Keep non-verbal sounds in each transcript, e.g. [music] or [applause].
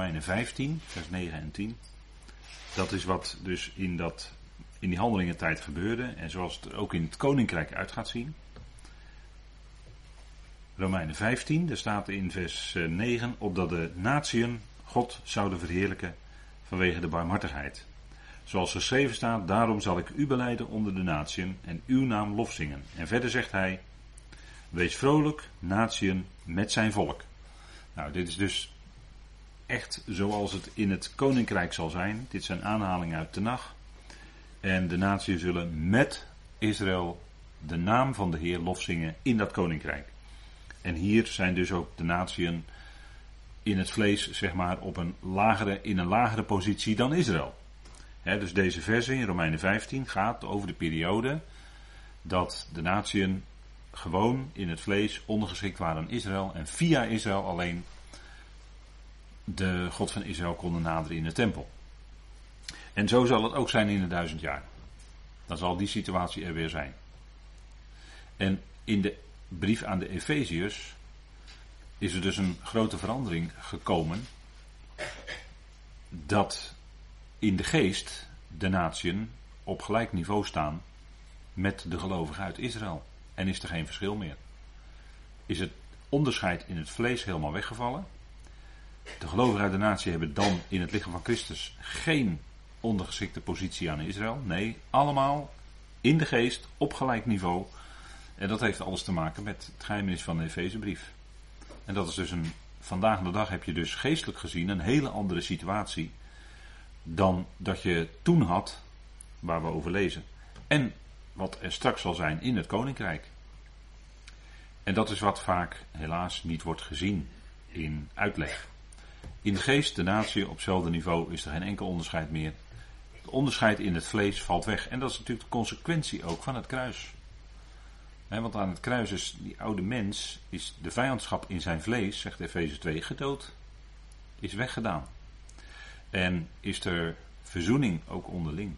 Romeinen 15, vers 9 en 10. Dat is wat dus in, dat, in die handelingentijd gebeurde en zoals het ook in het koninkrijk uit gaat zien. Romeinen 15, daar staat in vers 9, eh, opdat de natieën God zouden verheerlijken vanwege de barmhartigheid. Zoals geschreven staat, daarom zal ik u beleiden onder de natieën en uw naam lofzingen. En verder zegt hij, wees vrolijk, natieën, met zijn volk. Nou, dit is dus echt zoals het in het koninkrijk zal zijn. Dit zijn aanhalingen uit Tenach. En de naties zullen met Israël de naam van de Heer lofzingen in dat koninkrijk. En hier zijn dus ook de natieën in het vlees, zeg maar, op een lagere, in een lagere positie dan Israël. dus deze verse in Romeinen 15 gaat over de periode dat de natieën gewoon in het vlees ondergeschikt waren aan Israël en via Israël alleen de God van Israël konden naderen in de tempel. En zo zal het ook zijn in de duizend jaar. Dan zal die situatie er weer zijn. En in de brief aan de Efeziërs is er dus een grote verandering gekomen. Dat in de geest de natieën op gelijk niveau staan met de gelovigen uit Israël. En is er geen verschil meer. Is het onderscheid in het vlees helemaal weggevallen. De gelovigen uit de natie hebben dan in het lichaam van Christus geen ondergeschikte positie aan Israël. Nee, allemaal in de geest op gelijk niveau. En dat heeft alles te maken met het geheimenis van de Efezebrief. En dat is dus een. Vandaag de dag heb je dus geestelijk gezien een hele andere situatie. dan dat je toen had, waar we over lezen. En wat er straks zal zijn in het koninkrijk. En dat is wat vaak helaas niet wordt gezien in uitleg. In de geest, de natie, op hetzelfde niveau is er geen enkel onderscheid meer. Het onderscheid in het vlees valt weg. En dat is natuurlijk de consequentie ook van het kruis. want aan het kruis is die oude mens, is de vijandschap in zijn vlees, zegt Efeze 2, gedood. Is weggedaan. En is er verzoening ook onderling.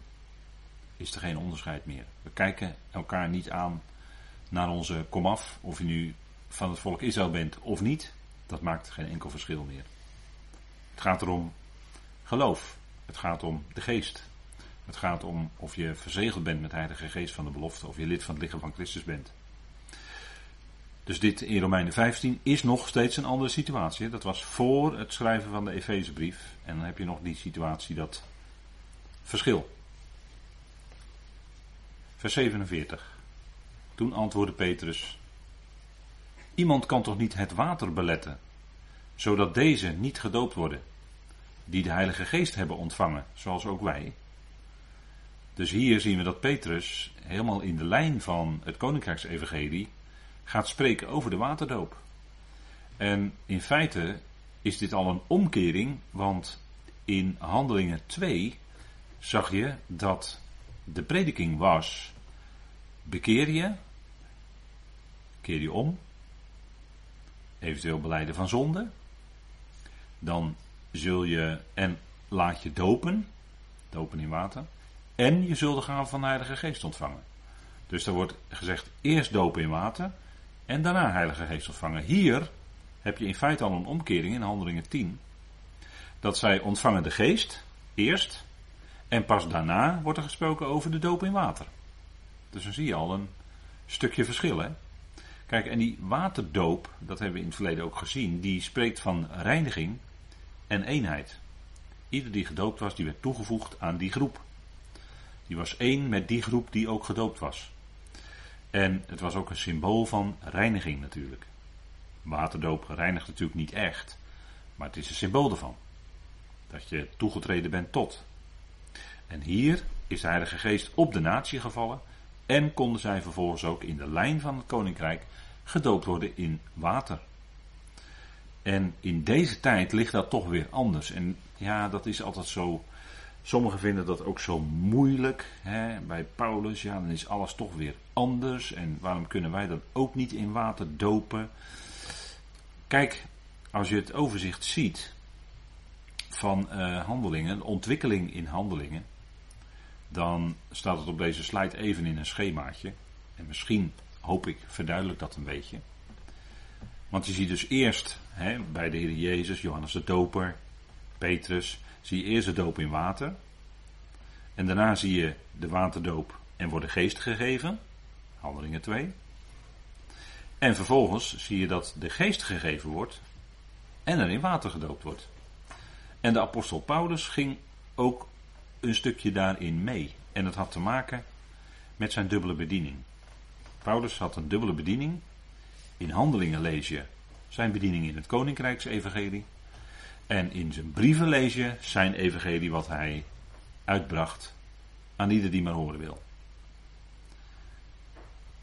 Is er geen onderscheid meer. We kijken elkaar niet aan naar onze komaf, of je nu van het volk Israël bent of niet. Dat maakt geen enkel verschil meer. Gaat erom geloof. Het gaat om de geest. Het gaat om of je verzegeld bent met de Heilige Geest van de belofte, of je lid van het lichaam van Christus bent. Dus dit in Romeinen 15 is nog steeds een andere situatie. Dat was voor het schrijven van de Efezebrief. En dan heb je nog die situatie, dat verschil. Vers 47. Toen antwoordde Petrus: Iemand kan toch niet het water beletten zodat deze niet gedoopt worden, die de Heilige Geest hebben ontvangen, zoals ook wij. Dus hier zien we dat Petrus helemaal in de lijn van het Koninkrijksevangelie gaat spreken over de waterdoop. En in feite is dit al een omkering, want in Handelingen 2 zag je dat de prediking was: bekeer je, keer je om, eventueel beleiden van zonde, dan zul je en laat je dopen, dopen in water, en je zult de gave van de Heilige Geest ontvangen. Dus er wordt gezegd eerst dopen in water en daarna Heilige Geest ontvangen. Hier heb je in feite al een omkering in Handelingen 10. Dat zij ontvangen de Geest eerst en pas daarna wordt er gesproken over de doop in water. Dus dan zie je al een stukje verschil. Hè? Kijk, en die waterdoop, dat hebben we in het verleden ook gezien, die spreekt van reiniging en eenheid. Ieder die gedoopt was, die werd toegevoegd aan die groep. Die was één met die groep die ook gedoopt was. En het was ook een symbool van reiniging natuurlijk. Waterdoop reinigt natuurlijk niet echt, maar het is een symbool ervan. Dat je toegetreden bent tot. En hier is de Heilige Geest op de natie gevallen en konden zij vervolgens ook in de lijn van het koninkrijk gedoopt worden in water. En in deze tijd ligt dat toch weer anders. En ja, dat is altijd zo. Sommigen vinden dat ook zo moeilijk. Hè? Bij Paulus, ja, dan is alles toch weer anders. En waarom kunnen wij dan ook niet in water dopen? Kijk, als je het overzicht ziet van uh, handelingen, de ontwikkeling in handelingen, dan staat het op deze slide even in een schemaatje. En misschien, hoop ik, verduidelijk dat een beetje. Want je ziet dus eerst hè, bij de Heer Jezus, Johannes de Doper, Petrus, zie je eerst de doop in water. En daarna zie je de waterdoop en wordt de geest gegeven. Handelingen 2. En vervolgens zie je dat de geest gegeven wordt en er in water gedoopt wordt. En de apostel Paulus ging ook een stukje daarin mee. En dat had te maken met zijn dubbele bediening. Paulus had een dubbele bediening. In handelingen lees je zijn bediening in het Koninkrijksevangelie. En in zijn brieven lees je zijn evangelie wat hij uitbracht aan ieder die maar horen wil.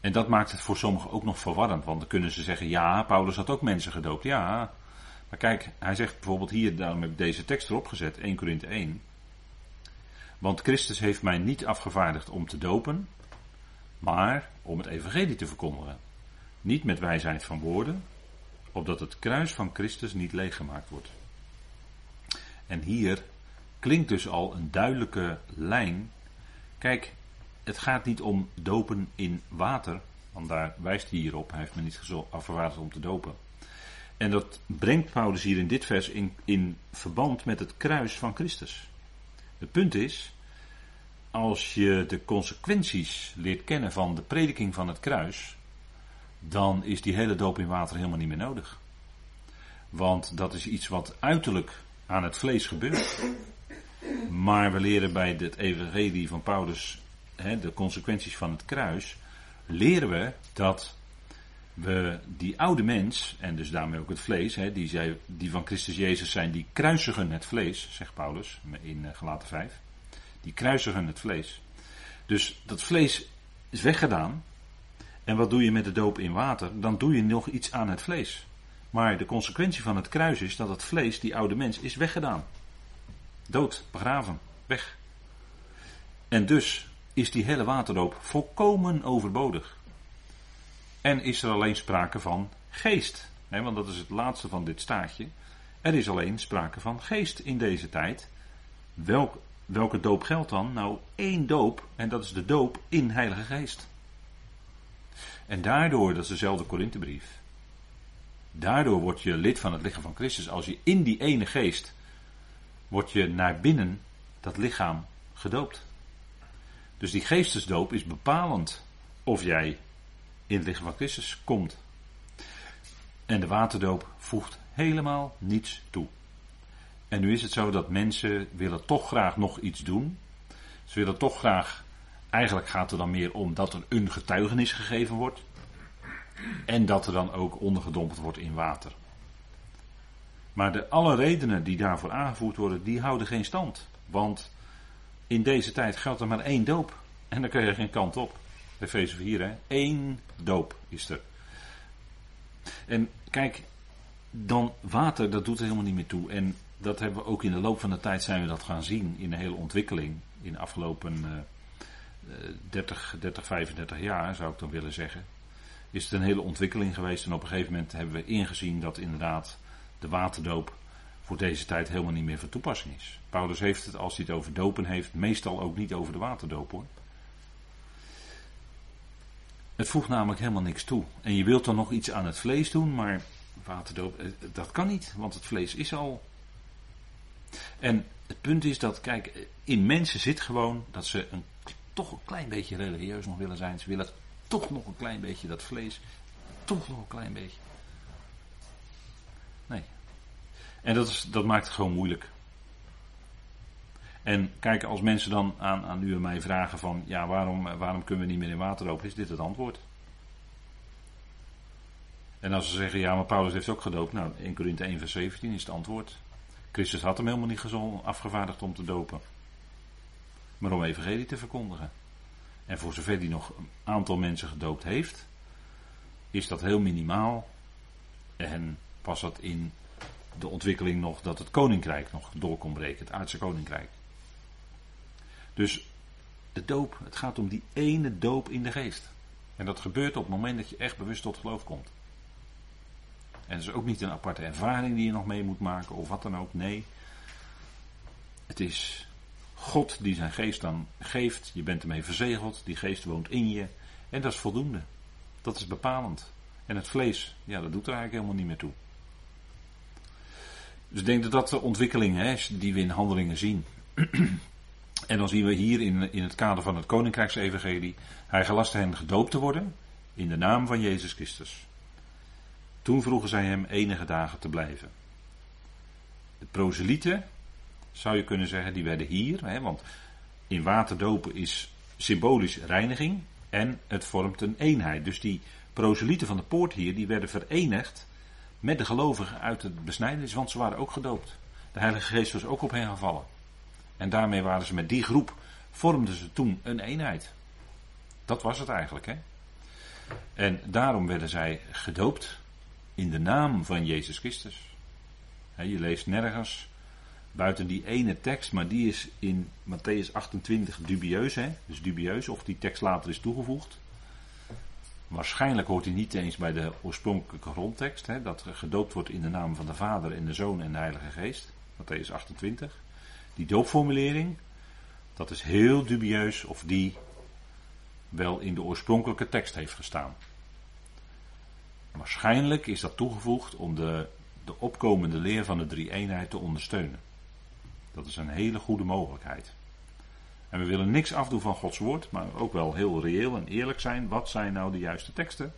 En dat maakt het voor sommigen ook nog verwarrend, want dan kunnen ze zeggen, ja, Paulus had ook mensen gedoopt. Ja, maar kijk, hij zegt bijvoorbeeld hier, daarom heb ik deze tekst erop gezet, 1 Korinthe 1. Want Christus heeft mij niet afgevaardigd om te dopen, maar om het evangelie te verkondigen. Niet met wijsheid van woorden, opdat het kruis van Christus niet leeggemaakt wordt. En hier klinkt dus al een duidelijke lijn. Kijk, het gaat niet om dopen in water, want daar wijst hij hier op. Hij heeft me niet afgevaardigd om te dopen. En dat brengt Paulus hier in dit vers in, in verband met het kruis van Christus. Het punt is, als je de consequenties leert kennen van de prediking van het kruis, dan is die hele doop in water helemaal niet meer nodig. Want dat is iets wat uiterlijk aan het vlees gebeurt. Maar we leren bij het evangelie van Paulus hè, de consequenties van het kruis, leren we dat we die oude mens, en dus daarmee ook het vlees, hè, die, zij, die van Christus Jezus zijn, die kruisigen het vlees, zegt Paulus in uh, Galaten 5. Die kruisigen het vlees. Dus dat vlees is weggedaan. En wat doe je met de doop in water? Dan doe je nog iets aan het vlees. Maar de consequentie van het kruis is dat het vlees, die oude mens, is weggedaan. Dood, begraven, weg. En dus is die hele waterdoop volkomen overbodig. En is er alleen sprake van geest. want dat is het laatste van dit staartje. Er is alleen sprake van geest in deze tijd. Welk, welke doop geldt dan? Nou, één doop. En dat is de doop in Heilige Geest. En daardoor, dat is dezelfde Korinthebrief. Daardoor word je lid van het lichaam van Christus. Als je in die ene geest word je naar binnen dat lichaam gedoopt. Dus die geestesdoop is bepalend of jij in het lichaam van Christus komt. En de waterdoop voegt helemaal niets toe. En nu is het zo dat mensen willen toch graag nog iets doen. Ze willen toch graag, eigenlijk gaat het dan meer om dat er een getuigenis gegeven wordt. En dat er dan ook ondergedompeld wordt in water. Maar de, alle redenen die daarvoor aangevoerd worden, die houden geen stand. Want in deze tijd geldt er maar één doop. En dan kun je geen kant op. Efeze 4, hè? Eén doop is er. En kijk, dan water, dat doet er helemaal niet meer toe. En dat hebben we ook in de loop van de tijd zijn we dat gaan zien in de hele ontwikkeling. In de afgelopen uh, 30, 30, 35 jaar zou ik dan willen zeggen. Is het een hele ontwikkeling geweest. En op een gegeven moment hebben we ingezien dat inderdaad de waterdoop voor deze tijd helemaal niet meer van toepassing is. Paulus heeft het, als hij het over dopen heeft, meestal ook niet over de waterdoop hoor. Het voegt namelijk helemaal niks toe. En je wilt dan nog iets aan het vlees doen, maar waterdoop, eh, dat kan niet, want het vlees is al. En het punt is dat, kijk, in mensen zit gewoon dat ze een, toch een klein beetje religieus nog willen zijn. Ze willen toch nog een klein beetje dat vlees, toch nog een klein beetje. Nee. En dat, is, dat maakt het gewoon moeilijk. En kijk, als mensen dan aan, aan u en mij vragen van, ja, waarom, waarom kunnen we niet meer in water lopen, is dit het antwoord. En als ze zeggen, ja, maar Paulus heeft ook gedoopt, nou, 1 Korinthe 1 vers 17 is het antwoord. Christus had hem helemaal niet afgevaardigd om te dopen. Maar om evangelie te verkondigen. En voor zover hij nog een aantal mensen gedoopt heeft, is dat heel minimaal. En past dat in de ontwikkeling nog dat het koninkrijk nog door kon breken, het aardse koninkrijk. Dus de doop, het gaat om die ene doop in de geest. En dat gebeurt op het moment dat je echt bewust tot geloof komt. En het is ook niet een aparte ervaring die je nog mee moet maken of wat dan ook. Nee. Het is God die zijn geest dan geeft. Je bent ermee verzegeld. Die geest woont in je. En dat is voldoende. Dat is bepalend. En het vlees, ja, dat doet er eigenlijk helemaal niet meer toe. Dus ik denk dat dat de ontwikkeling is die we in handelingen zien. [clears throat] en dan zien we hier in, in het kader van het Koninkrijksevangelie. Hij gelastte hen gedoopt te worden in de naam van Jezus Christus. Toen vroegen zij hem enige dagen te blijven. De proselieten, zou je kunnen zeggen, die werden hier, hè, want in waterdopen is symbolisch reiniging en het vormt een eenheid. Dus die proselieten van de poort hier, die werden verenigd met de gelovigen uit het besnijdenis, want ze waren ook gedoopt. De Heilige Geest was ook op hen gevallen. En daarmee waren ze met die groep, vormden ze toen een eenheid. Dat was het eigenlijk, hè. En daarom werden zij gedoopt in de naam van Jezus Christus. je leest nergens buiten die ene tekst, maar die is in Matthäus 28 dubieus, hè? dus dubieus of die tekst later is toegevoegd. Waarschijnlijk hoort hij niet eens bij de oorspronkelijke grondtekst, hè, dat gedoopt wordt in de naam van de Vader en de Zoon en de Heilige Geest. Matthäus 28. Die doopformulering, dat is heel dubieus of die wel in de oorspronkelijke tekst heeft gestaan. Waarschijnlijk is dat toegevoegd om de, de opkomende leer van de drie-eenheid te ondersteunen. Dat is een hele goede mogelijkheid. En we willen niks afdoen van Gods woord, maar ook wel heel reëel en eerlijk zijn. Wat zijn nou de juiste teksten?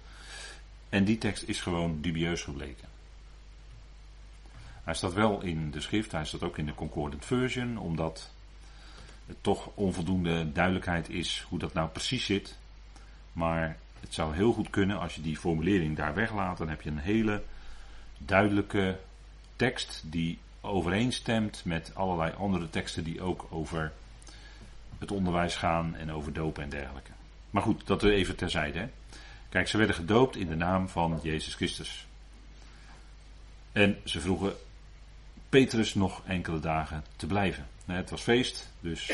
En die tekst is gewoon dubieus gebleken. Hij staat wel in de schrift, hij staat ook in de Concordant Version, omdat het toch onvoldoende duidelijkheid is hoe dat nou precies zit. Maar het zou heel goed kunnen als je die formulering daar weglaat, dan heb je een hele duidelijke tekst die overeenstemt met allerlei andere teksten die ook over het onderwijs gaan en over dopen en dergelijke. Maar goed, dat even terzijde. Hè. Kijk, ze werden gedoopt in de naam van Jezus Christus. En ze vroegen Petrus nog enkele dagen te blijven. Het was feest, dus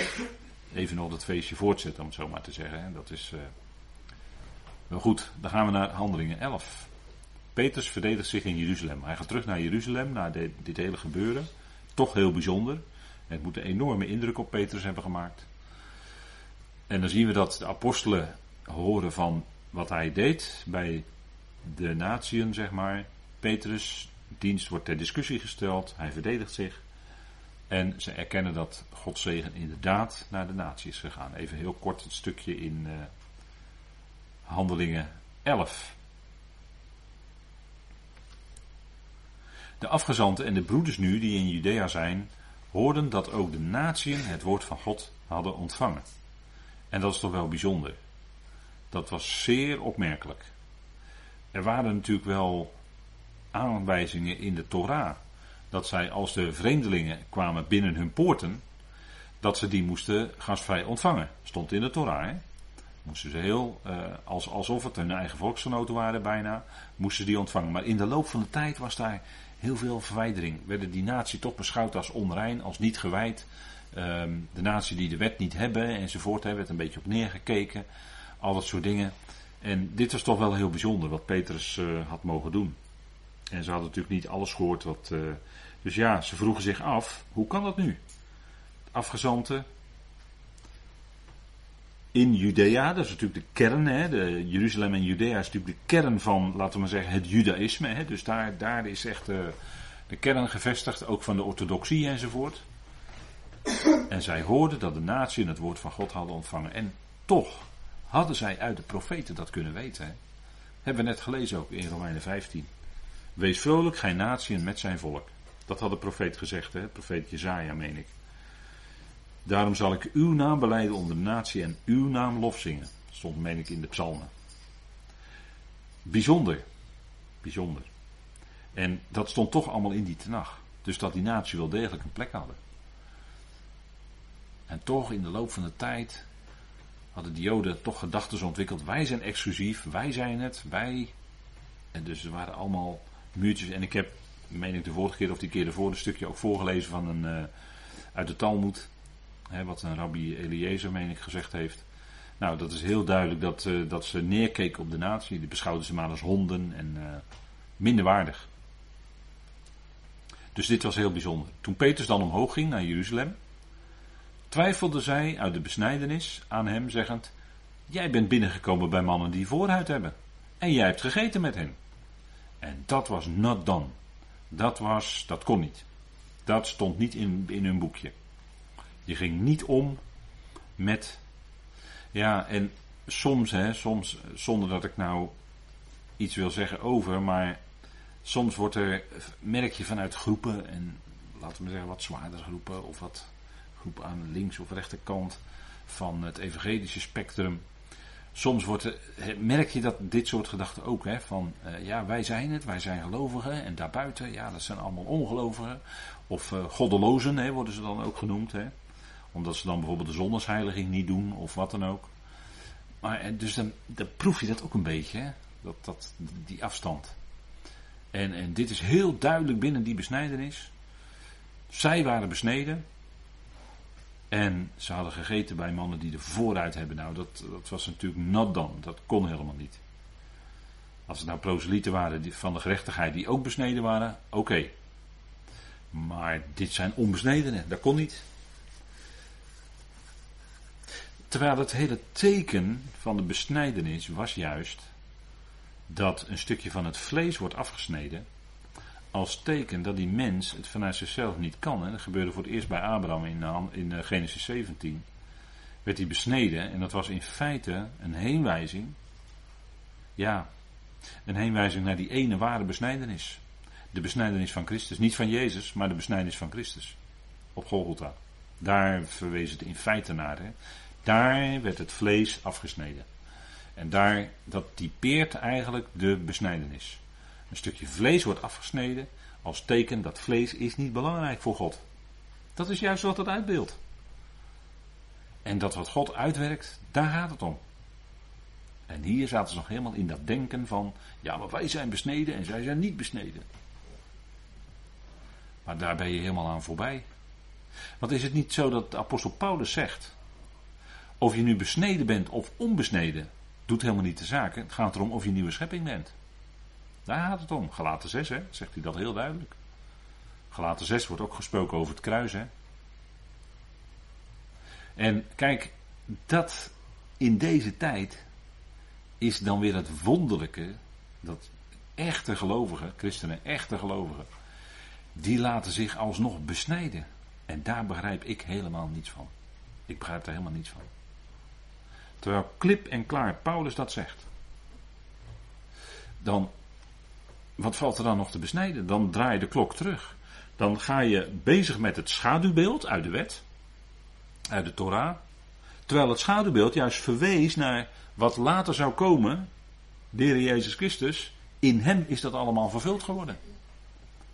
even nog dat feestje voortzetten, om het zo maar te zeggen. Dat is uh, wel goed. Dan gaan we naar Handelingen 11. Petrus verdedigt zich in Jeruzalem. Hij gaat terug naar Jeruzalem, naar dit hele gebeuren. Toch heel bijzonder. Het moet een enorme indruk op Petrus hebben gemaakt. En dan zien we dat de apostelen horen van wat hij deed bij de natieën, zeg maar. Petrus, dienst wordt ter discussie gesteld, hij verdedigt zich. En ze erkennen dat Gods zegen inderdaad naar de natie is gegaan. Even heel kort het stukje in uh, Handelingen 11. De afgezanten en de broeders nu die in Judea zijn, hoorden dat ook de natieën het woord van God hadden ontvangen. En dat is toch wel bijzonder. Dat was zeer opmerkelijk. Er waren natuurlijk wel aanwijzingen in de Torah dat zij als de vreemdelingen kwamen binnen hun poorten, dat ze die moesten gastvrij ontvangen. Stond in de Torah. Hè? Moesten ze heel, als, alsof het hun eigen volksgenoten waren bijna, moesten ze die ontvangen. Maar in de loop van de tijd was daar heel veel verwijdering. Werden die natie toch beschouwd als onrein, als niet gewijd. Ehm, de natie die de wet niet hebben enzovoort. Werd een beetje op neergekeken. Al dat soort dingen. En dit was toch wel heel bijzonder wat Petrus uh, had mogen doen. En ze hadden natuurlijk niet alles gehoord wat. Uh, dus ja, ze vroegen zich af: hoe kan dat nu? Afgezanten in Judea, dat is natuurlijk de kern, hè, de Jeruzalem en Judea is natuurlijk de kern van, laten we maar zeggen, het Judaïsme. Hè, dus daar, daar is echt uh, de kern gevestigd, ook van de orthodoxie enzovoort. En zij hoorden dat de natie het woord van God hadden ontvangen. En toch hadden zij uit de profeten dat kunnen weten. Hebben we net gelezen ook in Romeinen 15. Wees vrolijk, gij natie met zijn volk. Dat had de profeet gezegd, hè? profeet Jezaja, meen ik. Daarom zal ik uw naam beleiden onder de natie en uw naam lof zingen. Stond, meen ik, in de psalmen. Bijzonder. Bijzonder. En dat stond toch allemaal in die tenag. Dus dat die natie wel degelijk een plek hadden. En toch in de loop van de tijd hadden de Joden toch gedachten ontwikkeld. Wij zijn exclusief, wij zijn het, wij. En dus waren allemaal muurtjes. En ik heb, meen ik de vorige keer of die keer ervoor, een stukje ook voorgelezen van een, uh, uit de Talmud. Wat een rabbi Eliezer, meen ik, gezegd heeft. Nou, dat is heel duidelijk dat, uh, dat ze neerkeken op de natie. Die beschouwden ze maar als honden en uh, minder waardig. Dus dit was heel bijzonder. Toen Petrus dan omhoog ging naar Jeruzalem, twijfelde zij uit de besnijdenis aan hem, zeggend: Jij bent binnengekomen bij mannen die voorhuid hebben. En jij hebt gegeten met hen. En dat was not done. Dat was, dat kon niet. Dat stond niet in, in hun boekje. Je ging niet om met. Ja, en soms, hè, soms, zonder dat ik nou iets wil zeggen over, maar soms wordt er, merk je vanuit groepen, en laten we zeggen wat zwaardere groepen, of wat groepen aan links of rechterkant van het evangelische spectrum. Soms wordt er, merk je dat dit soort gedachten ook, hè, van uh, ja, wij zijn het, wij zijn gelovigen, en daarbuiten, ja, dat zijn allemaal ongelovigen. Of uh, goddelozen, hè, worden ze dan ook genoemd, hè. Omdat ze dan bijvoorbeeld de zonnesheiliging niet doen, of wat dan ook. Maar eh, dus dan, proef je dat ook een beetje, hè? Dat, dat, die afstand. En, en dit is heel duidelijk binnen die besnijdenis. Zij waren besneden. En ze hadden gegeten bij mannen die er vooruit hebben. Nou, dat, dat was natuurlijk not dan. Dat kon helemaal niet. Als het nou proselieten waren van de gerechtigheid die ook besneden waren, oké. Maar dit zijn onbesnedenen, dat kon niet. Terwijl het hele teken van de besnijdenis was juist dat een stukje van het vlees wordt afgesneden. Als teken dat die mens het vanuit zichzelf niet kan. Hè. Dat gebeurde voor het eerst bij Abraham in, in eh, Genesis 17. Werd hij besneden en dat was in feite een heenwijzing. Ja, een heenwijzing naar die ene ware besnijdenis. De besnijdenis van Christus. Niet van Jezus, maar de besnijdenis van Christus. Op Golgotha. Daar verwees het in feite naar. Hè. Daar werd het vlees afgesneden. En daar, dat typeert eigenlijk de besnijdenis. Een stukje vlees wordt afgesneden als teken dat vlees is niet belangrijk voor God. Dat is juist wat het uitbeeldt. En dat wat God uitwerkt, daar gaat het om. En hier zaten ze nog helemaal in dat denken van, ja, maar wij zijn besneden en zij zijn niet besneden. Maar daar ben je helemaal aan voorbij. Want is het niet zo dat de apostel Paulus zegt, of je nu besneden bent of onbesneden, doet helemaal niet de zaak. Het gaat erom of je nieuwe schepping bent. Daar gaat het om. Gelaten 6, hè, zegt hij dat heel duidelijk. Gelaten 6 wordt ook gesproken over het kruis. Hè. En kijk, dat in deze tijd is dan weer het wonderlijke. Dat echte gelovigen, christenen, echte gelovigen, die laten zich alsnog besnijden. En daar begrijp ik helemaal niets van. Ik begrijp er helemaal niets van. Terwijl klip en klaar Paulus dat zegt. Dan, wat valt er dan nog te besnijden? Dan draai je de klok terug. Dan ga je bezig met het schaduwbeeld uit de wet, uit de Torah. Terwijl het schaduwbeeld juist verwees naar wat later zou komen, de Jezus Christus. In hem is dat allemaal vervuld geworden.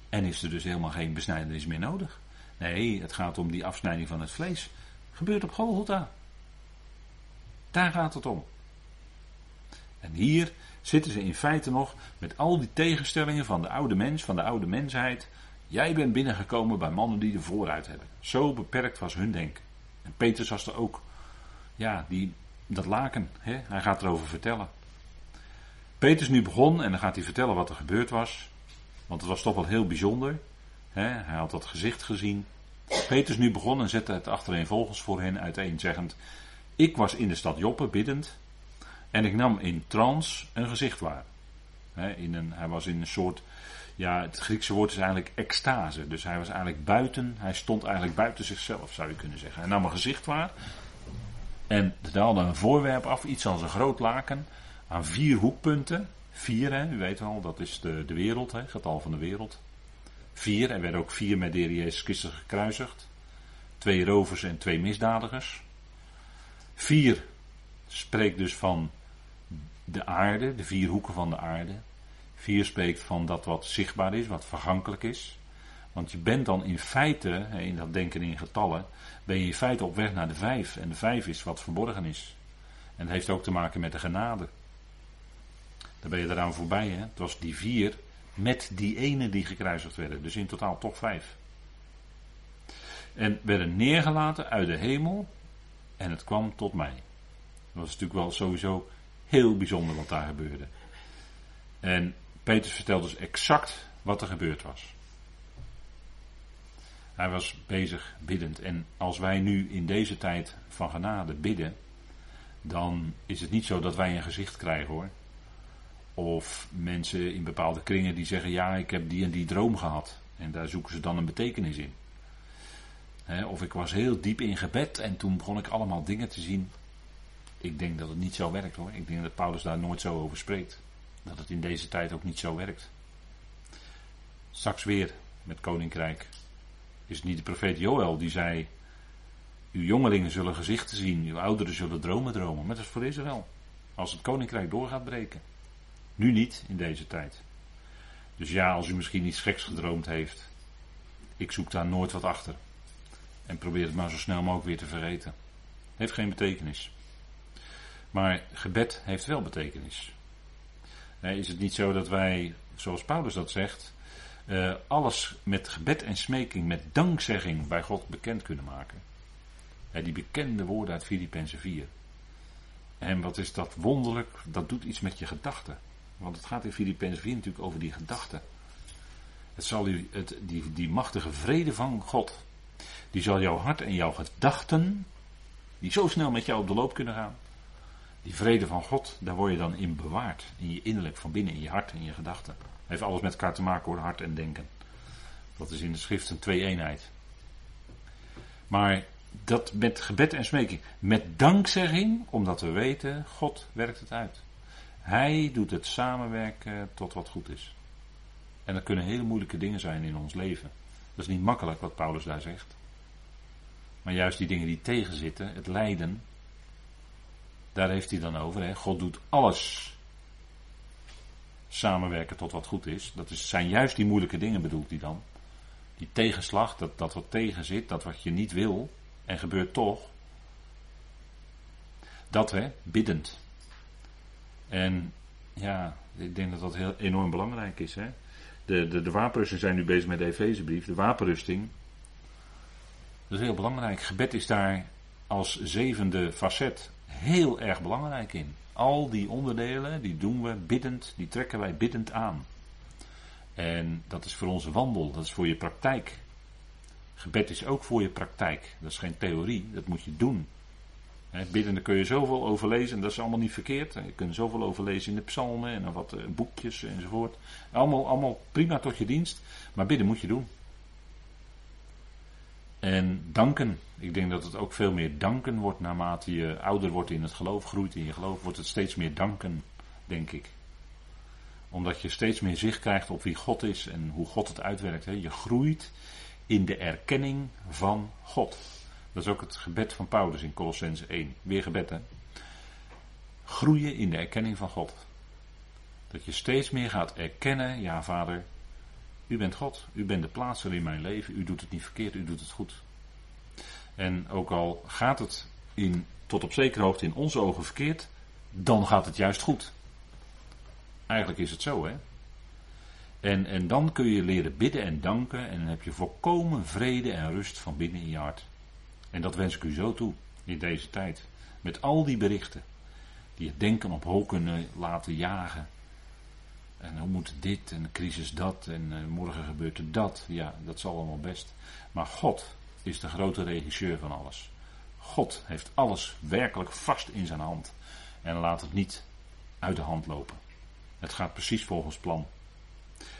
En is er dus helemaal geen besnijdenis meer nodig. Nee, het gaat om die afsnijding van het vlees. Gebeurt op Golgotha. Daar gaat het om. En hier zitten ze in feite nog met al die tegenstellingen van de oude mens, van de oude mensheid. Jij bent binnengekomen bij mannen die er vooruit hebben. Zo beperkt was hun denken. En Petrus was er ook. Ja, die, dat laken, hè, hij gaat erover vertellen. Petrus nu begon en dan gaat hij vertellen wat er gebeurd was. Want het was toch wel heel bijzonder. Hè, hij had dat gezicht gezien. Petrus nu begon en zette het achtereenvolgens voor hen uiteen, zeggend: ik was in de stad Joppe biddend en ik nam in trance een gezicht waar. in een, hij was in een soort, ja, het Griekse woord is eigenlijk extase. Dus hij was eigenlijk buiten, hij stond eigenlijk buiten zichzelf, zou je kunnen zeggen. Hij nam een gezicht waar en daalde een voorwerp af, iets als een groot laken, aan vier hoekpunten. Vier, hè, u weet wel, dat is de, de wereld, het getal van de wereld. Vier, er werden ook vier met de Jezus Christus gekruisigd. Twee rovers en twee misdadigers. Vier spreekt dus van de aarde, de vier hoeken van de aarde. Vier spreekt van dat wat zichtbaar is, wat vergankelijk is. Want je bent dan in feite, in dat denken in getallen, ben je in feite op weg naar de vijf. En de vijf is wat verborgen is. En dat heeft ook te maken met de genade. Daar ben je eraan voorbij. Hè? Het was die vier met die ene die gekruisigd werden. Dus in totaal toch vijf. En werden neergelaten uit de hemel en het kwam tot mij. Dat was natuurlijk wel sowieso heel bijzonder wat daar gebeurde. En Petrus vertelt dus exact wat er gebeurd was. Hij was bezig biddend. En als wij nu in deze tijd van genade bidden, dan is het niet zo dat wij een gezicht krijgen hoor. Of mensen in bepaalde kringen die zeggen: Ja, ik heb die en die droom gehad. En daar zoeken ze dan een betekenis in. Of ik was heel diep in gebed en toen begon ik allemaal dingen te zien. Ik denk dat het niet zo werkt hoor. Ik denk dat Paulus daar nooit zo over spreekt. Dat het in deze tijd ook niet zo werkt. Straks weer met koninkrijk. Is het niet de profeet Joël die zei: Uw jongelingen zullen gezichten zien, uw ouderen zullen dromen dromen. Maar dat is voor Israël. Als het koninkrijk door gaat breken. Nu niet in deze tijd. Dus ja, als u misschien iets geks gedroomd heeft, ik zoek daar nooit wat achter. En probeer het maar zo snel mogelijk weer te vergeten. Heeft geen betekenis. Maar gebed heeft wel betekenis. Is het niet zo dat wij, zoals Paulus dat zegt, eh, alles met gebed en smeking, met dankzegging bij God bekend kunnen maken? Die bekende woorden uit Filippenzen 4. En wat is dat wonderlijk? Dat doet iets met je gedachten. Want het gaat in Filippenzen 4 natuurlijk over die gedachten. Het zal u, het, die, die machtige vrede van God, die zal jouw hart en jouw gedachten, die zo snel met jou op de loop kunnen gaan, die vrede van God, daar word je dan in bewaard. In je innerlijk, van binnen, in je hart en je gedachten. Heeft alles met elkaar te maken hoor, hart en denken. Dat is in de schrift een twee-eenheid. Maar dat met gebed en smeking, met dankzegging, omdat we weten, God werkt het uit. Hij doet het samenwerken tot wat goed is. En dat kunnen hele moeilijke dingen zijn in ons leven. Dat is niet makkelijk wat Paulus daar zegt. Maar juist die dingen die tegenzitten, het lijden, daar heeft hij dan over. Hè. God doet alles samenwerken tot wat goed is. Dat is, zijn juist die moeilijke dingen bedoelt hij dan. Die tegenslag, dat, dat wat tegen zit, dat wat je niet wil en gebeurt toch. Dat hè, biddend. En ja, ik denk dat dat heel enorm belangrijk is. Hè. De, de, de zijn nu bezig met de Efezebrief. De wapenrusting, dat is heel belangrijk. Gebed is daar als zevende facet heel erg belangrijk in. Al die onderdelen, die doen we biddend, die trekken wij biddend aan. En dat is voor onze wandel, dat is voor je praktijk. Gebed is ook voor je praktijk. Dat is geen theorie, dat moet je doen. Bidden, kun je zoveel over lezen, en dat is allemaal niet verkeerd. Je kunt zoveel over lezen in de psalmen en wat eh, boekjes enzovoort. Allemaal, allemaal prima tot je dienst, maar bidden moet je doen. En danken. Ik denk dat het ook veel meer danken wordt naarmate je ouder wordt in het geloof, groeit in je geloof, wordt het steeds meer danken, denk ik. Omdat je steeds meer zicht krijgt op wie God is en hoe God het uitwerkt. Je groeit in de erkenning van God. Dat is ook het gebed van Paulus in Colossense 1. Weer gebed hè. Groeien in de erkenning van God. Dat je steeds meer gaat erkennen, ja vader, u bent God, u bent de plaatser in mijn leven, u doet het niet verkeerd, u doet het goed. En ook al gaat het in, tot op zekere hoogte in onze ogen verkeerd, dan gaat het juist goed. Eigenlijk is het zo, hè? En, en dan kun je leren bidden en danken en dan heb je volkomen vrede en rust van binnen in je hart. En dat wens ik u zo toe in deze tijd. Met al die berichten die het denken op hol kunnen laten jagen. En hoe moet dit en de crisis dat en uh, morgen gebeurt er dat. Ja, dat zal allemaal best. Maar God is de grote regisseur van alles. God heeft alles werkelijk vast in zijn hand. En laat het niet uit de hand lopen. Het gaat precies volgens plan.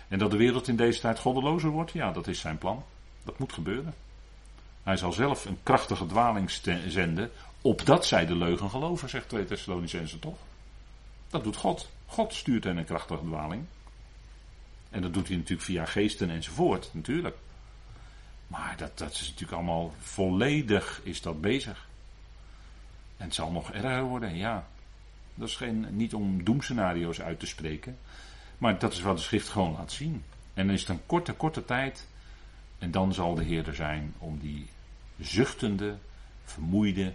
En dat de wereld in deze tijd goddelozer wordt, ja, dat is zijn plan. Dat moet gebeuren. Hij zal zelf een krachtige dwaling zenden, opdat zij de leugen geloven, zegt 2 Thessalonicenzen toch? Dat doet God. God stuurt hen een krachtige dwaling. En dat doet hij natuurlijk via geesten enzovoort, natuurlijk. Maar dat, dat is natuurlijk allemaal volledig is dat bezig. En het zal nog erger worden, ja. Dat is geen, niet om doemscenario's uit te spreken. Maar dat is wat de schrift gewoon laat zien. En dan is het een korte, korte tijd. En dan zal de Heer er zijn om die zuchtende, vermoeide,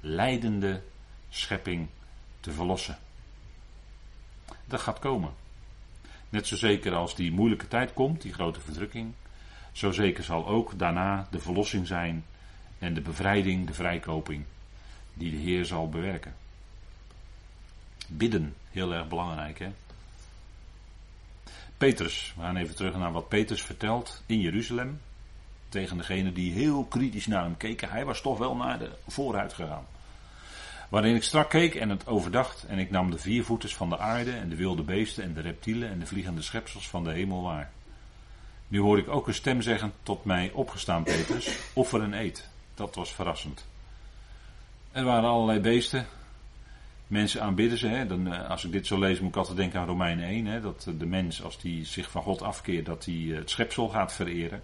leidende schepping te verlossen. Dat gaat komen. Net zo zeker als die moeilijke tijd komt, die grote verdrukking, zo zeker zal ook daarna de verlossing zijn en de bevrijding, de vrijkoping, die de Heer zal bewerken. Bidden, heel erg belangrijk hè. Petrus, we gaan even terug naar wat Petrus vertelt in Jeruzalem. Tegen degene die heel kritisch naar hem keken. Hij was toch wel naar de vooruit gegaan. Waarin ik strak keek en het overdacht. En ik nam de viervoeters van de aarde en de wilde beesten en de reptielen en de vliegende schepsels van de hemel waar. Nu hoor ik ook een stem zeggen tot mij opgestaan, Petrus, offer en eet. Dat was verrassend. Er waren allerlei beesten. Mensen aanbidden ze. Hè. Dan, eh, als ik dit zo lees, moet ik altijd denken aan Romeinen 1. Hè, dat de mens, als die zich van God afkeert, dat hij eh, het schepsel gaat vereren.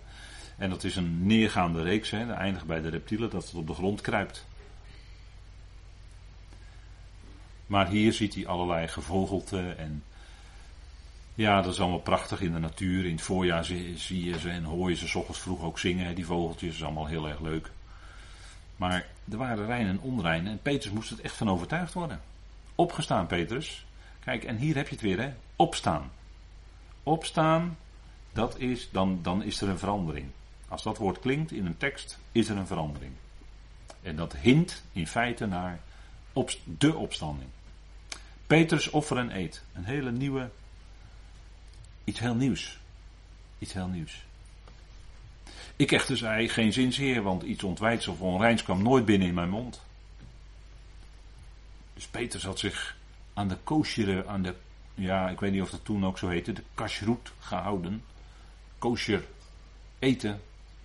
En dat is een neergaande reeks. Hè. Dat eindigt bij de reptielen, dat het op de grond kruipt. Maar hier ziet hij allerlei gevogelte en ja, dat is allemaal prachtig in de natuur. In het voorjaar zie, je ze en hoor je ze s ochtends vroeg ook zingen, die vogeltjes. Dat is allemaal heel erg leuk. Maar er waren rein en onrein en Petrus moest het echt van overtuigd worden. Opgestaan, Petrus. Kijk, en hier heb je het weer, hè? Opstaan. Opstaan, dat is, dan, dan is er een verandering. Als dat woord klinkt in een tekst, is er een verandering. En dat hint in feite naar op, de opstanding. Petrus offer en eet. Een hele nieuwe Iets heel nieuws. Iets heel nieuws. Ik echter zei geen zin zeer, want iets ontwijds of onreins kwam nooit binnen in mijn mond. Dus Petrus had zich aan de koosjere, aan de, ja, ik weet niet of dat toen ook zo heette, de kashrut gehouden. Kosher eten,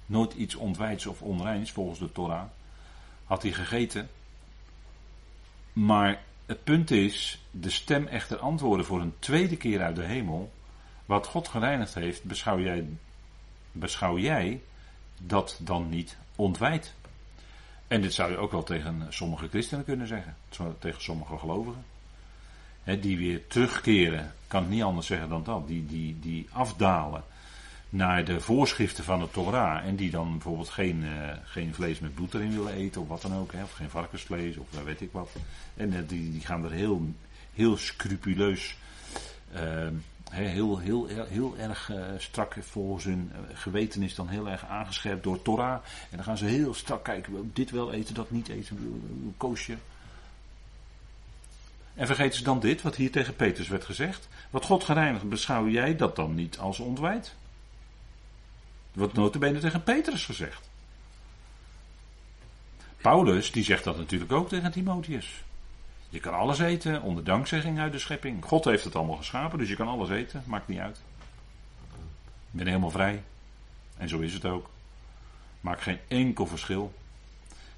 nooit iets ontwijds of onreins volgens de Torah. Had hij gegeten. Maar het punt is, de stem echter antwoorden voor een tweede keer uit de hemel. Wat God gereinigd heeft, beschouw jij, beschouw jij dat dan niet ontwijdt. En dit zou je ook wel tegen sommige christenen kunnen zeggen, tegen sommige gelovigen. die weer terugkeren, kan ik niet anders zeggen dan dat, die, die, die afdalen naar de voorschriften van de Torah. En die dan bijvoorbeeld geen, uh, geen vlees met bloed erin willen eten of wat dan ook. Hè, of geen varkensvlees of weet ik wat. En uh, die, die gaan er heel, heel scrupuleus uh, heel, heel, heel, erg uh, strak voor hun geweten is dan heel erg aangescherpt door Torah. En dan gaan ze heel strak kijken, dit wel eten, dat niet eten, koosje. En vergeten ze dan dit, wat hier tegen Petrus werd gezegd. Wat God gereinigd, beschouw jij dat dan niet als ontwijd? Wat notabene tegen Petrus gezegd. Paulus, die zegt dat natuurlijk ook tegen Timotheus. Je kan alles eten onder dankzegging uit de schepping. God heeft het allemaal geschapen, dus je kan alles eten. Maakt niet uit. Je bent helemaal vrij. En zo is het ook. Maakt geen enkel verschil.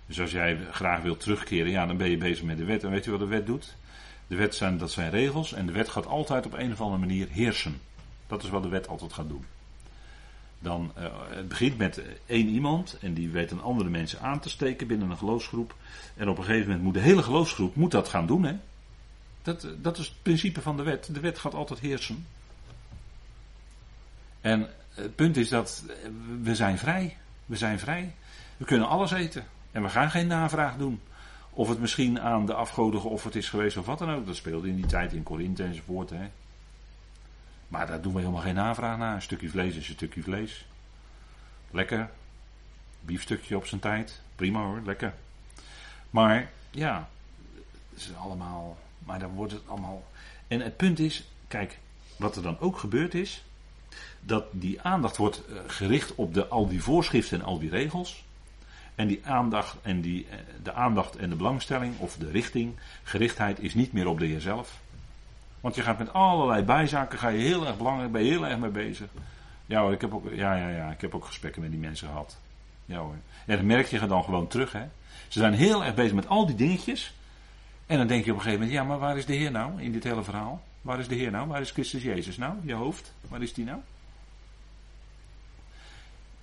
Dus als jij graag wilt terugkeren, ja, dan ben je bezig met de wet. En weet je wat de wet doet? De wet zijn, dat zijn regels en de wet gaat altijd op een of andere manier heersen. Dat is wat de wet altijd gaat doen. Dan, uh, het begint met één iemand en die weet een andere mensen aan te steken binnen een geloofsgroep. En op een gegeven moment moet de hele geloofsgroep moet dat gaan doen. Hè? Dat, dat is het principe van de wet. De wet gaat altijd heersen. En het punt is dat we zijn vrij. We zijn vrij. We kunnen alles eten. En we gaan geen navraag doen. Of het misschien aan de afgoden geofferd is geweest of wat dan ook. Dat speelde in die tijd in Korinthe enzovoort. Hè. Maar daar doen we helemaal geen navraag naar. Een stukje vlees is een stukje vlees. Lekker. Biefstukje op zijn tijd. Prima hoor, lekker. Maar ja, het is allemaal. Maar dan wordt het allemaal. En het punt is, kijk, wat er dan ook gebeurd is. Dat die aandacht wordt eh, gericht op de, al die voorschriften en al die regels. En die aandacht en die, eh, de aandacht en de belangstelling of de richting, gerichtheid is niet meer op de Heer zelf. Want je gaat met allerlei bijzaken, ga je heel erg belangrijk, ben je heel erg mee bezig. Ja hoor, ik heb ook, ja, ja, ja, ik heb ook gesprekken met die mensen gehad. Ja hoor. En dat merk je dan gewoon terug, hè. Ze zijn heel erg bezig met al die dingetjes. En dan denk je op een gegeven moment, ja, maar waar is de Heer nou in dit hele verhaal? Waar is de Heer nou? Waar is Christus Jezus nou? Je hoofd, waar is die nou?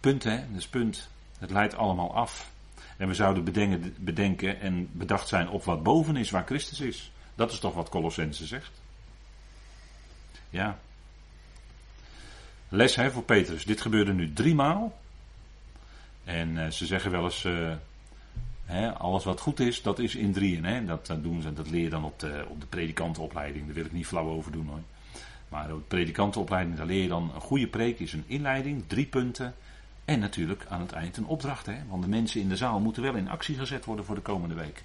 Punt, hè, dat is punt. Het leidt allemaal af. En we zouden bedenken, bedenken en bedacht zijn op wat boven is, waar Christus is. Dat is toch wat Colossense zegt. Ja. Les hè, voor Petrus. Dit gebeurde nu drie maal. En uh, ze zeggen wel eens. Uh, hè, alles wat goed is, dat is in drieën. Hè. Dat, dat, doen ze, dat leer je dan op de, op de predikantenopleiding. Daar wil ik niet flauw over doen hoor. Maar op de predikantenopleiding, daar leer je dan een goede preek is een inleiding, drie punten. En natuurlijk aan het eind een opdracht. Hè? Want de mensen in de zaal moeten wel in actie gezet worden voor de komende week.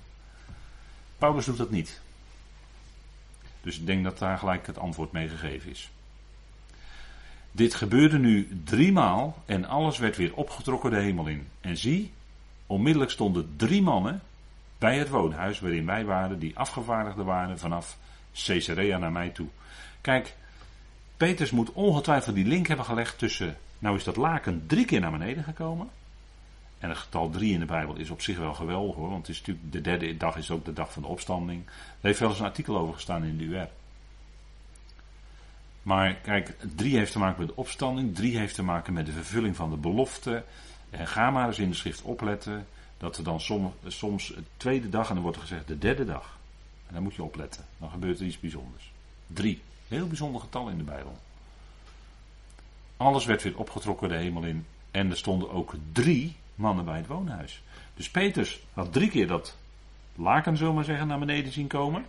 Paulus doet dat niet. Dus ik denk dat daar gelijk het antwoord mee gegeven is. Dit gebeurde nu driemaal en alles werd weer opgetrokken de hemel in. En zie, onmiddellijk stonden drie mannen bij het woonhuis waarin wij waren, die afgevaardigden waren vanaf Caesarea naar mij toe. Kijk, Peters moet ongetwijfeld die link hebben gelegd tussen Nou is dat laken drie keer naar beneden gekomen. En het getal drie in de Bijbel is op zich wel geweldig hoor. Want het is natuurlijk, de derde dag is ook de dag van de opstanding. Er heeft wel eens een artikel over gestaan in de UR. Maar kijk, drie heeft te maken met de opstanding. Drie heeft te maken met de vervulling van de belofte. En ga maar eens in de schrift opletten. Dat er dan soms, de tweede dag, en dan wordt er gezegd de derde dag. En dan moet je opletten. Dan gebeurt er iets bijzonders. Drie. Heel bijzonder getal in de Bijbel. Alles werd weer opgetrokken de hemel in. En er stonden ook drie mannen bij het woonhuis. Dus Peters had drie keer dat laken, zullen maar zeggen, naar beneden zien komen.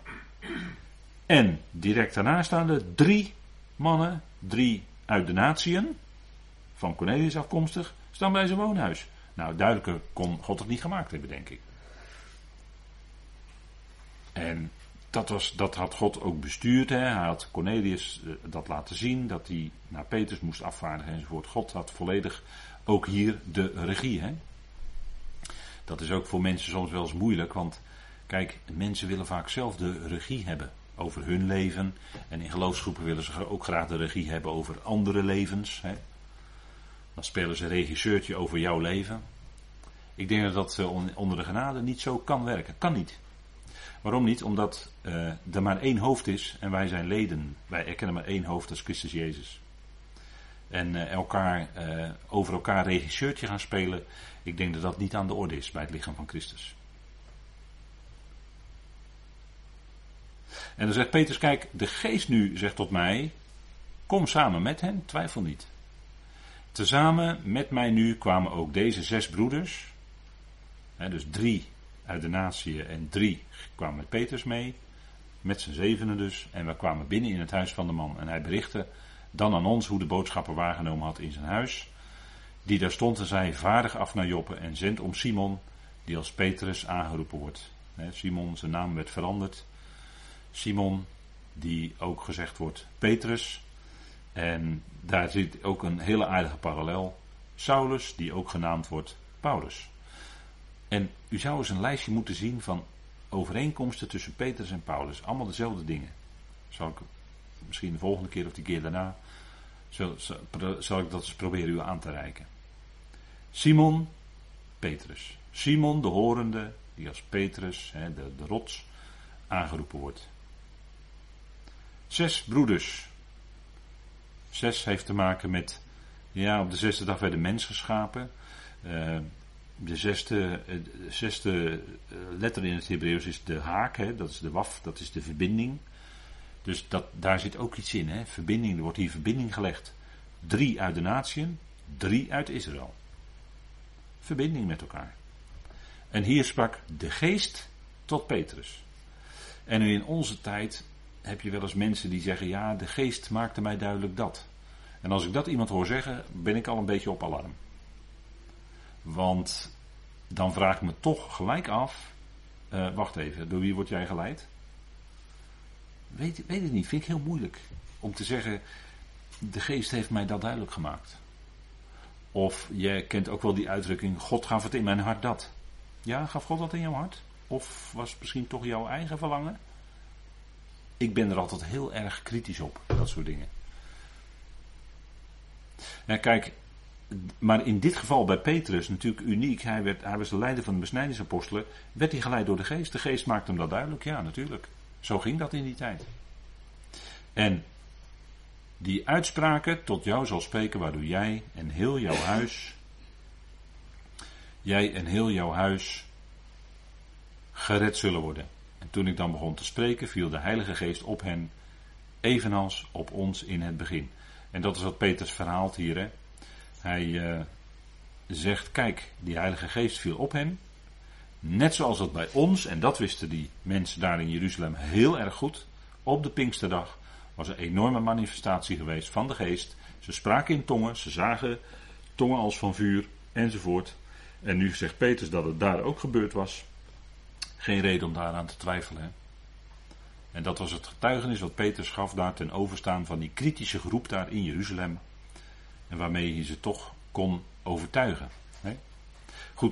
En direct daarna staan er drie mannen, drie uit de natieën, van Cornelius afkomstig, staan bij zijn woonhuis. Nou, duidelijker kon God het niet gemaakt hebben, denk ik. En dat, was, dat had God ook bestuurd. Hè. Hij had Cornelius eh, dat laten zien, dat hij naar Petrus moest afvaardigen enzovoort. God had volledig ook hier de regie. Hè. Dat is ook voor mensen soms wel eens moeilijk, want kijk, mensen willen vaak zelf de regie hebben over hun leven. En in geloofsgroepen willen ze ook graag de regie hebben over andere levens. Hè. Dan spelen ze regisseurtje over jouw leven. Ik denk dat dat eh, onder de genade niet zo kan werken. Kan niet. Waarom niet? Omdat uh, er maar één hoofd is en wij zijn leden. Wij erkennen maar één hoofd als Christus Jezus. En uh, elkaar, uh, over elkaar regisseurtje gaan spelen, ik denk dat dat niet aan de orde is bij het lichaam van Christus. En dan zegt Petrus, kijk, de geest nu zegt tot mij, kom samen met hen, twijfel niet. Tezamen met mij nu kwamen ook deze zes broeders, hè, dus drie uit de natie en drie kwamen met Petrus mee, met z'n zevenen dus, en we kwamen binnen in het huis van de man. En hij berichtte dan aan ons hoe de boodschapper waargenomen had in zijn huis, die daar stond en zei, vaardig af naar Joppe en zend om Simon, die als Petrus aangeroepen wordt. Simon, zijn naam werd veranderd. Simon, die ook gezegd wordt Petrus. En daar zit ook een hele aardige parallel. Saulus, die ook genaamd wordt Paulus. En u zou eens een lijstje moeten zien van overeenkomsten tussen Petrus en Paulus. Allemaal dezelfde dingen. Zal ik misschien de volgende keer of die keer daarna. Zal, ik dat eens proberen u aan te reiken. Simon, Petrus. Simon, de horende, die als Petrus, hè, de, de rots, aangeroepen wordt. Zes broeders. Zes heeft te maken met, ja, op de zesde dag werd de mens geschapen. Uh, de zesde, eh, eh, letter in het Hebreeuws is de haak, dat is de waf, dat is de verbinding. Dus dat, daar zit ook iets in, hè, verbinding, er wordt hier verbinding gelegd. Drie uit de natieën, drie uit Israël. Verbinding met elkaar. En hier sprak de geest tot Petrus. En nu in onze tijd heb je wel eens mensen die zeggen: Ja, de geest maakte mij duidelijk dat. En als ik dat iemand hoor zeggen, ben ik al een beetje op alarm. Want dan vraag ik me toch gelijk af: uh, wacht even, door wie word jij geleid? Weet, weet het niet, vind ik heel moeilijk om te zeggen: de geest heeft mij dat duidelijk gemaakt. Of je kent ook wel die uitdrukking: God gaf het in mijn hart dat. Ja, gaf God dat in jouw hart? Of was het misschien toch jouw eigen verlangen? Ik ben er altijd heel erg kritisch op, dat soort dingen. Ja, kijk, maar in dit geval bij Petrus natuurlijk uniek. Hij, werd, hij was de leider van de besnijdingsapostelen. Werd hij geleid door de geest? De geest maakte hem dat duidelijk. Ja, natuurlijk. Zo ging dat in die tijd. En die uitspraken tot jou zal spreken, waardoor jij en heel jouw huis, jij en heel jouw huis gered zullen worden. En toen ik dan begon te spreken, viel de Heilige Geest op hen, evenals op ons in het begin. En dat is wat Peters verhaalt hier. Hè? Hij uh, zegt, kijk, die Heilige Geest viel op hen. Net zoals dat bij ons, en dat wisten die mensen daar in Jeruzalem heel erg goed, op de Pinksterdag was een enorme manifestatie geweest van de Geest. Ze spraken in tongen, ze zagen tongen als van vuur enzovoort. En nu zegt Peters dat het daar ook gebeurd was. Geen reden om daaraan te twijfelen. En dat was het getuigenis wat Petrus gaf daar ten overstaan van die kritische groep daar in Jeruzalem. En waarmee hij ze toch kon overtuigen.